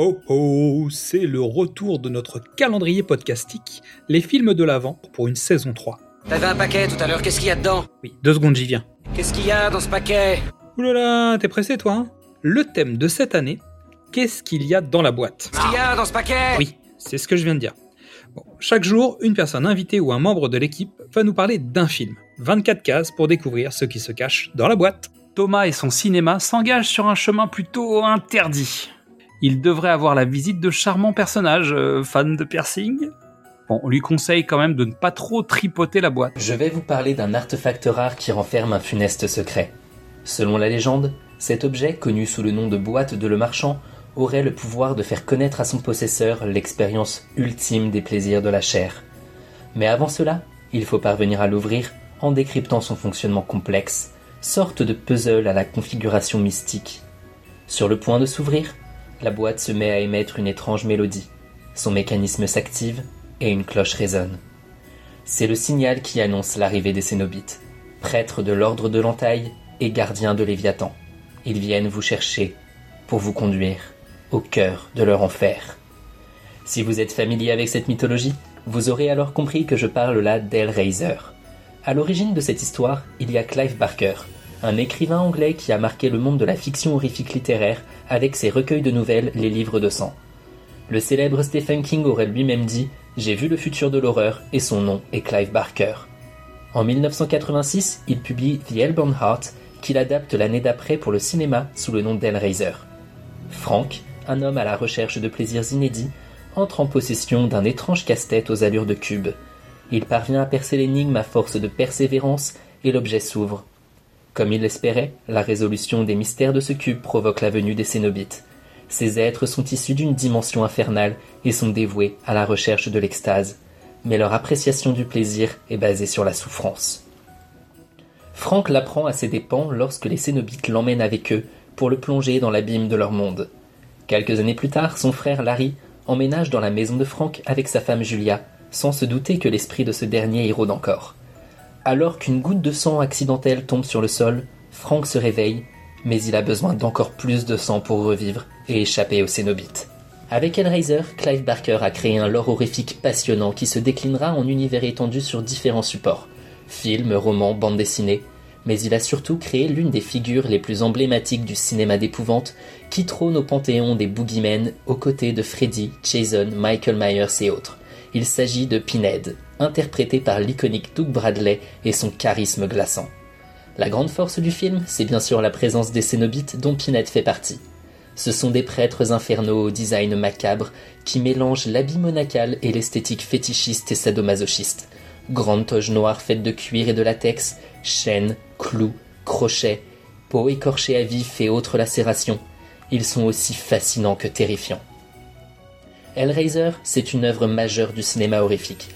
ho ho, c'est le retour de notre calendrier podcastique, les films de l'Avent pour une saison 3. T'avais un paquet tout à l'heure, qu'est-ce qu'il y a dedans? Oui, deux secondes, j'y viens. Qu'est-ce qu'il y a dans ce paquet? Oulala, t'es pressé toi hein? Le thème de cette année, qu'est-ce qu'il y a dans la boîte? Qu'est-ce qu'il y a dans ce paquet? Oui, c'est ce que je viens de dire. Bon, chaque jour, une personne invitée ou un membre de l'équipe va nous parler d'un film. 24 cases pour découvrir ce qui se cache dans la boîte. Thomas et son cinéma s'engagent sur un chemin plutôt interdit. Il devrait avoir la visite de charmants personnages, euh, fans de piercing. Bon, on lui conseille quand même de ne pas trop tripoter la boîte. Je vais vous parler d'un artefact rare qui renferme un funeste secret. Selon la légende, cet objet, connu sous le nom de boîte de le marchand, aurait le pouvoir de faire connaître à son possesseur l'expérience ultime des plaisirs de la chair. Mais avant cela, il faut parvenir à l'ouvrir en décryptant son fonctionnement complexe, sorte de puzzle à la configuration mystique. Sur le point de s'ouvrir, la boîte se met à émettre une étrange mélodie. Son mécanisme s'active et une cloche résonne. C'est le signal qui annonce l'arrivée des Cénobites, prêtres de l'ordre de l'entaille et gardiens de Léviathan. Ils viennent vous chercher pour vous conduire au cœur de leur enfer. Si vous êtes familier avec cette mythologie, vous aurez alors compris que je parle là d'Hellraiser. À l'origine de cette histoire, il y a Clive Barker, un écrivain anglais qui a marqué le monde de la fiction horrifique littéraire avec ses recueils de nouvelles Les Livres de Sang. Le célèbre Stephen King aurait lui-même dit J'ai vu le futur de l'horreur et son nom est Clive Barker. En 1986, il publie The Hellbound Heart, qu'il adapte l'année d'après pour le cinéma sous le nom d'Hellraiser. Frank, un homme à la recherche de plaisirs inédits, entre en possession d'un étrange casse-tête aux allures de cube. Il parvient à percer l'énigme à force de persévérance et l'objet s'ouvre. Comme il l'espérait, la résolution des mystères de ce cube provoque la venue des Cénobites. Ces êtres sont issus d'une dimension infernale et sont dévoués à la recherche de l'extase. Mais leur appréciation du plaisir est basée sur la souffrance. Frank l'apprend à ses dépens lorsque les Cénobites l'emmènent avec eux pour le plonger dans l'abîme de leur monde. Quelques années plus tard, son frère Larry emménage dans la maison de Frank avec sa femme Julia, sans se douter que l'esprit de ce dernier y rôde encore. Alors qu'une goutte de sang accidentelle tombe sur le sol, Frank se réveille, mais il a besoin d'encore plus de sang pour revivre et échapper aux Cénobites. Avec Hellraiser, Clive Barker a créé un lore horrifique passionnant qui se déclinera en univers étendu sur différents supports films, romans, bandes dessinées, mais il a surtout créé l'une des figures les plus emblématiques du cinéma d'épouvante qui trône au panthéon des boogeymen aux côtés de Freddy, Jason, Michael Myers et autres. Il s'agit de Pinhead, interprété par l'iconique Doug Bradley et son charisme glaçant. La grande force du film, c'est bien sûr la présence des Cénobites dont Pinhead fait partie. Ce sont des prêtres infernaux au design macabre qui mélangent l'habit monacal et l'esthétique fétichiste et sadomasochiste. Grande toge noire faite de cuir et de latex, chaînes, clous, crochets, peau écorchée à vif et autres lacérations. Ils sont aussi fascinants que terrifiants. Hellraiser, c'est une œuvre majeure du cinéma horrifique.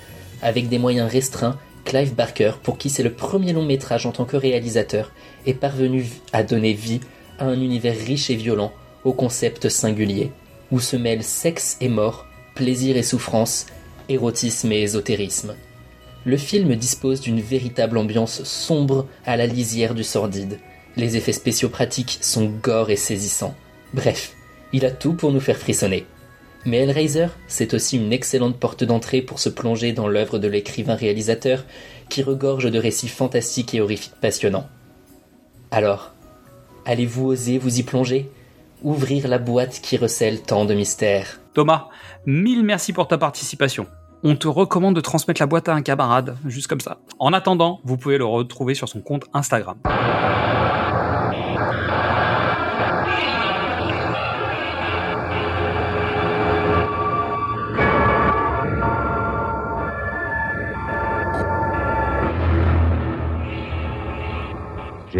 Avec des moyens restreints, Clive Barker, pour qui c'est le premier long métrage en tant que réalisateur, est parvenu à donner vie à un univers riche et violent, au concept singulier, où se mêlent sexe et mort, plaisir et souffrance, érotisme et ésotérisme. Le film dispose d'une véritable ambiance sombre à la lisière du sordide. Les effets spéciaux pratiques sont gore et saisissants. Bref, il a tout pour nous faire frissonner. Mais Hellraiser, c'est aussi une excellente porte d'entrée pour se plonger dans l'œuvre de l'écrivain-réalisateur qui regorge de récits fantastiques et horrifiques passionnants. Alors, allez-vous oser vous y plonger? Ouvrir la boîte qui recèle tant de mystères Thomas, mille merci pour ta participation. On te recommande de transmettre la boîte à un camarade, juste comme ça. En attendant, vous pouvez le retrouver sur son compte Instagram.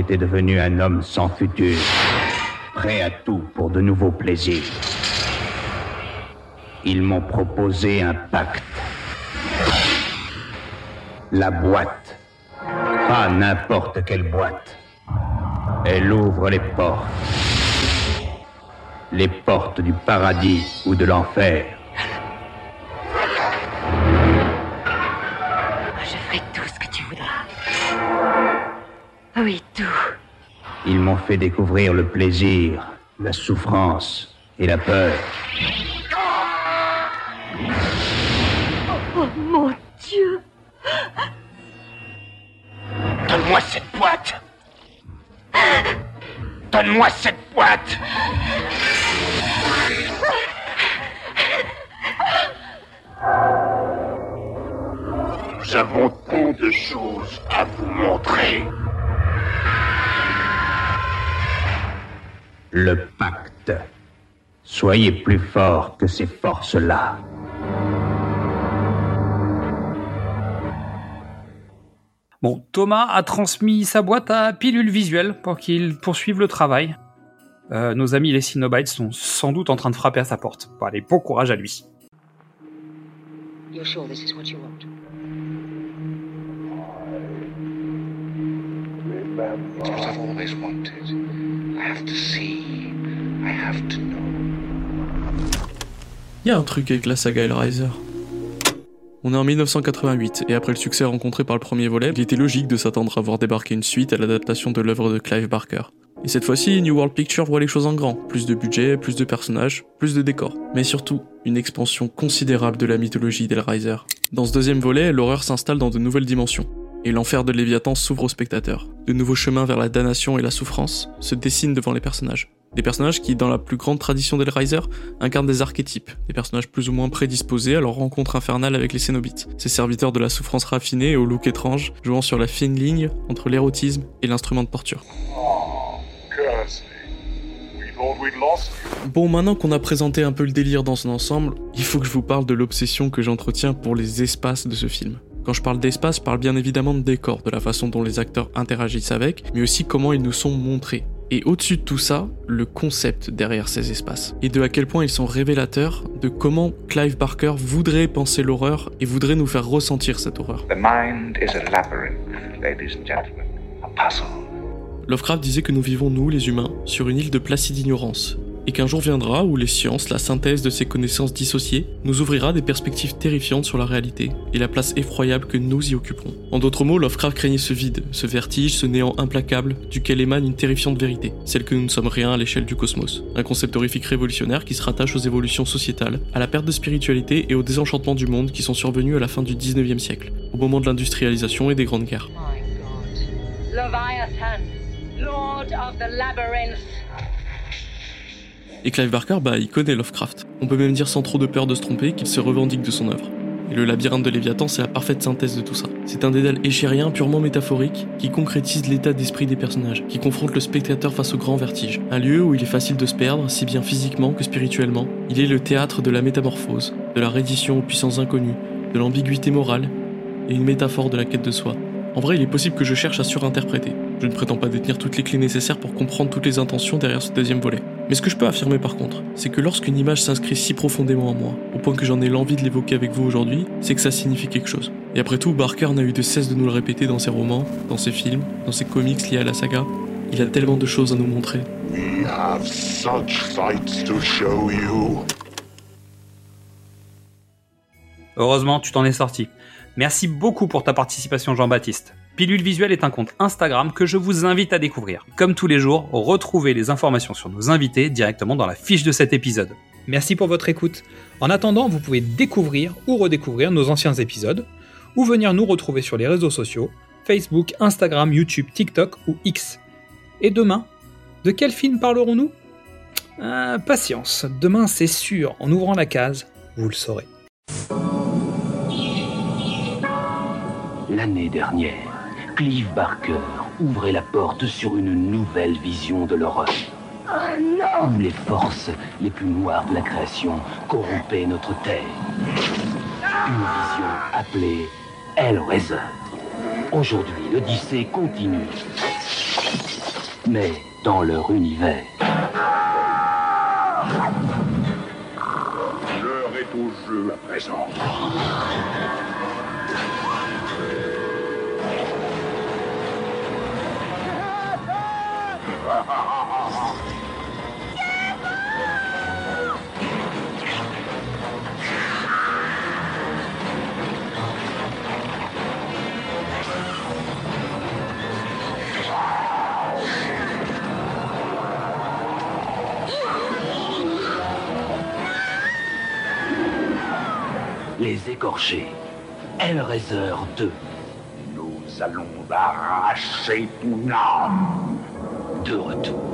Devenu un homme sans futur, prêt à tout pour de nouveaux plaisirs. Ils m'ont proposé un pacte. La boîte. Pas n'importe quelle boîte. Elle ouvre les portes. Les portes du paradis ou de l'enfer. Ils m'ont fait découvrir le plaisir, la souffrance et la peur. Oh mon Dieu Donne-moi cette boîte Donne-moi cette boîte Nous avons tant de choses à vous montrer. Le pacte. Soyez plus fort que ces forces-là. Bon, Thomas a transmis sa boîte à Pilule Visuelle pour qu'il poursuive le travail. Euh, nos amis les Cinobites sont sans doute en train de frapper à sa porte. Bon, allez, bon courage à lui. You're sure this is what you want? It's what I've always wanted. Il y a un truc avec la saga Hellraiser. On est en 1988, et après le succès rencontré par le premier volet, il était logique de s'attendre à voir débarquer une suite à l'adaptation de l'œuvre de Clive Barker. Et cette fois-ci, New World Picture voit les choses en grand. Plus de budget, plus de personnages, plus de décors. Mais surtout, une expansion considérable de la mythologie d'Hellraiser. Dans ce deuxième volet, l'horreur s'installe dans de nouvelles dimensions. Et l'enfer de Léviathan s'ouvre aux spectateurs. De nouveaux chemins vers la damnation et la souffrance se dessinent devant les personnages. Des personnages qui, dans la plus grande tradition d'Hellraiser, incarnent des archétypes, des personnages plus ou moins prédisposés à leur rencontre infernale avec les Cénobites, ces serviteurs de la souffrance raffinée et au look étrange, jouant sur la fine ligne entre l'érotisme et l'instrument de torture. Bon, maintenant qu'on a présenté un peu le délire dans son ensemble, il faut que je vous parle de l'obsession que j'entretiens pour les espaces de ce film. Quand je parle d'espace, je parle bien évidemment de décor, de la façon dont les acteurs interagissent avec, mais aussi comment ils nous sont montrés. Et au-dessus de tout ça, le concept derrière ces espaces. Et de à quel point ils sont révélateurs de comment Clive Barker voudrait penser l'horreur et voudrait nous faire ressentir cette horreur. The mind is a labyrinth, ladies and gentlemen. A puzzle. Lovecraft disait que nous vivons, nous, les humains, sur une île de placide ignorance, et qu'un jour viendra où les sciences, la synthèse de ces connaissances dissociées, nous ouvrira des perspectives terrifiantes sur la réalité et la place effroyable que nous y occuperons. En d'autres mots, Lovecraft craignait ce vide, ce vertige, ce néant implacable, duquel émane une terrifiante vérité, celle que nous ne sommes rien à l'échelle du cosmos. Un concept horrifique révolutionnaire qui se rattache aux évolutions sociétales, à la perte de spiritualité et au désenchantement du monde qui sont survenus à la fin du 19e siècle, au moment de l'industrialisation et des grandes guerres. Et Clive Barker, bah, il connaît Lovecraft. On peut même dire sans trop de peur de se tromper qu'il se revendique de son œuvre. Et le labyrinthe de Léviathan, c'est la parfaite synthèse de tout ça. C'est un dédale échérien purement métaphorique qui concrétise l'état d'esprit des personnages, qui confronte le spectateur face au grand vertige. Un lieu où il est facile de se perdre, si bien physiquement que spirituellement. Il est le théâtre de la métamorphose, de la reddition aux puissances inconnues, de l'ambiguïté morale, et une métaphore de la quête de soi. En vrai, il est possible que je cherche à surinterpréter. Je ne prétends pas détenir toutes les clés nécessaires pour comprendre toutes les intentions derrière ce deuxième volet. Mais ce que je peux affirmer par contre, c'est que lorsqu'une image s'inscrit si profondément en moi, au point que j'en ai l'envie de l'évoquer avec vous aujourd'hui, c'est que ça signifie quelque chose. Et après tout, Barker n'a eu de cesse de nous le répéter dans ses romans, dans ses films, dans ses comics liés à la saga. Il a tellement de choses à nous montrer. We have such sights to show you. Heureusement, tu t'en es sorti. Merci beaucoup pour ta participation Jean-Baptiste. Pilule Visuelle est un compte Instagram que je vous invite à découvrir. Comme tous les jours, retrouvez les informations sur nos invités directement dans la fiche de cet épisode. Merci pour votre écoute. En attendant, vous pouvez découvrir ou redécouvrir nos anciens épisodes, ou venir nous retrouver sur les réseaux sociaux, Facebook, Instagram, YouTube, TikTok ou X. Et demain, de quel film parlerons-nous? Ah, Patience, demain c'est sûr, en ouvrant la case, vous le saurez. L'année dernière, Clive Barker ouvrait la porte sur une nouvelle vision de l'horreur. Où les forces les plus noires de la création corrompaient notre terre. Une vision appelée Hellraiser. Aujourd'hui, l'Odyssée continue. Mais dans leur univers. L'heure est au jeu à présent. Les écorchés. Hellraiser 2. Nous allons arracher ton âme. De retour.